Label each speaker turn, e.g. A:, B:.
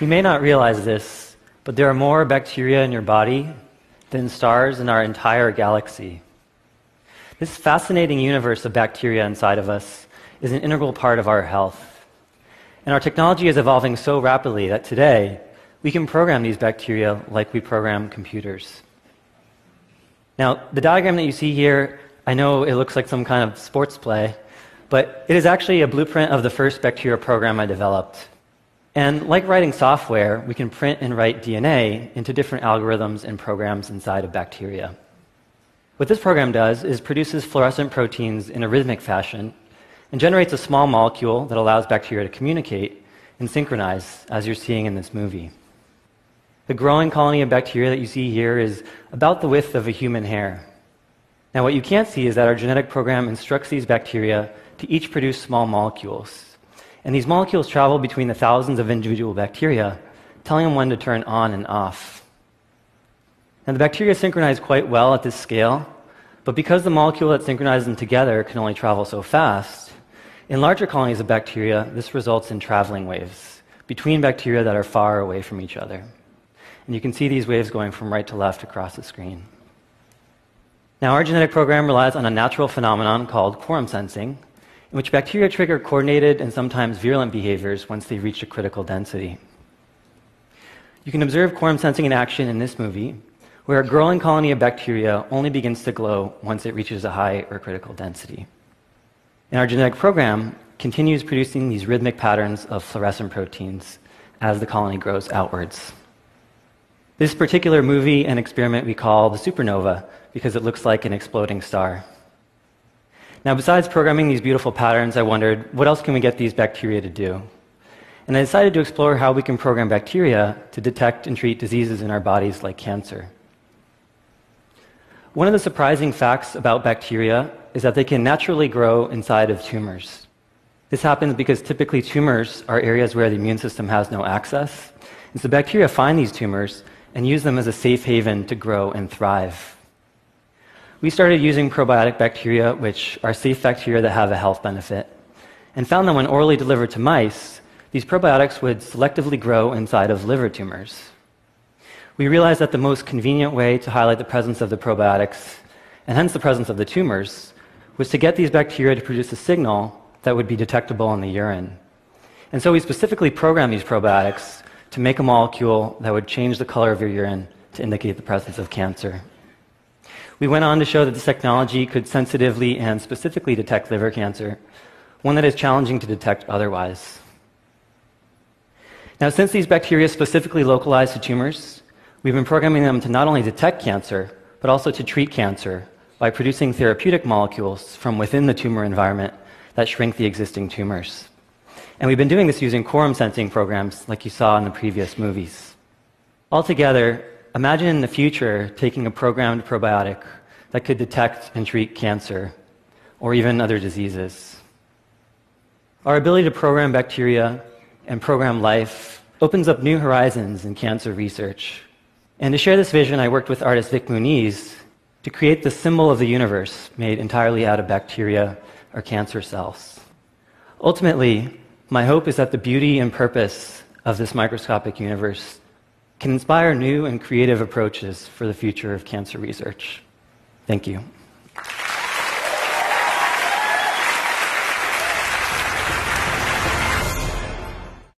A: You may not realize this, but there are more bacteria in your body than stars in our entire galaxy. This fascinating universe of bacteria inside of us is an integral part of our health. And our technology is evolving so rapidly that today we can program these bacteria like we program computers. Now, the diagram that you see here, I know it looks like some kind of sports play, but it is actually a blueprint of the first bacteria program I developed. And like writing software, we can print and write DNA into different algorithms and programs inside of bacteria. What this program does is produces fluorescent proteins in a rhythmic fashion and generates a small molecule that allows bacteria to communicate and synchronize, as you're seeing in this movie. The growing colony of bacteria that you see here is about the width of a human hair. Now, what you can't see is that our genetic program instructs these bacteria to each produce small molecules. And these molecules travel between the thousands of individual bacteria, telling them when to turn on and off. Now, the bacteria synchronize quite well at this scale, but because the molecule that synchronizes them together can only travel so fast, in larger colonies of bacteria, this results in traveling waves between bacteria that are far away from each other. And you can see these waves going from right to left across the screen. Now, our genetic program relies on a natural phenomenon called quorum sensing, in which bacteria trigger coordinated and sometimes virulent behaviors once they reach a critical density. You can observe quorum sensing in action in this movie, where a growing colony of bacteria only begins to glow once it reaches a high or critical density. And our genetic program continues producing these rhythmic patterns of fluorescent proteins as the colony grows outwards. This particular movie and experiment we call the supernova because it looks like an exploding star. Now, besides programming these beautiful patterns, I wondered what else can we get these bacteria to do? And I decided to explore how we can program bacteria to detect and treat diseases in our bodies like cancer. One of the surprising facts about bacteria is that they can naturally grow inside of tumors. This happens because typically tumors are areas where the immune system has no access. And so bacteria find these tumors and use them as a safe haven to grow and thrive. We started using probiotic bacteria, which are safe bacteria that have a health benefit, and found that when orally delivered to mice, these probiotics would selectively grow inside of liver tumors. We realized that the most convenient way to highlight the presence of the probiotics, and hence the presence of the tumors, was to get these bacteria to produce a signal that would be detectable in the urine. And so we specifically programmed these probiotics to make a molecule that would change the color of your urine to indicate the presence of cancer. We went on to show that this technology could sensitively and specifically detect liver cancer, one that is challenging to detect otherwise. Now, since these bacteria specifically localize to tumors, we've been programming them to not only detect cancer, but also to treat cancer by producing therapeutic molecules from within the tumor environment that shrink the existing tumors. And we've been doing this using quorum sensing programs like you saw in the previous movies. Altogether, imagine in the future taking a programmed probiotic that could detect and treat cancer or even other diseases. Our ability to program bacteria and program life opens up new horizons in cancer research. And to share this vision, I worked with artist Vik Muniz to create the symbol of the universe made entirely out of bacteria or cancer cells. Ultimately, my hope is that the beauty and purpose of this microscopic universe can inspire new and creative approaches for the future of cancer research. Thank you.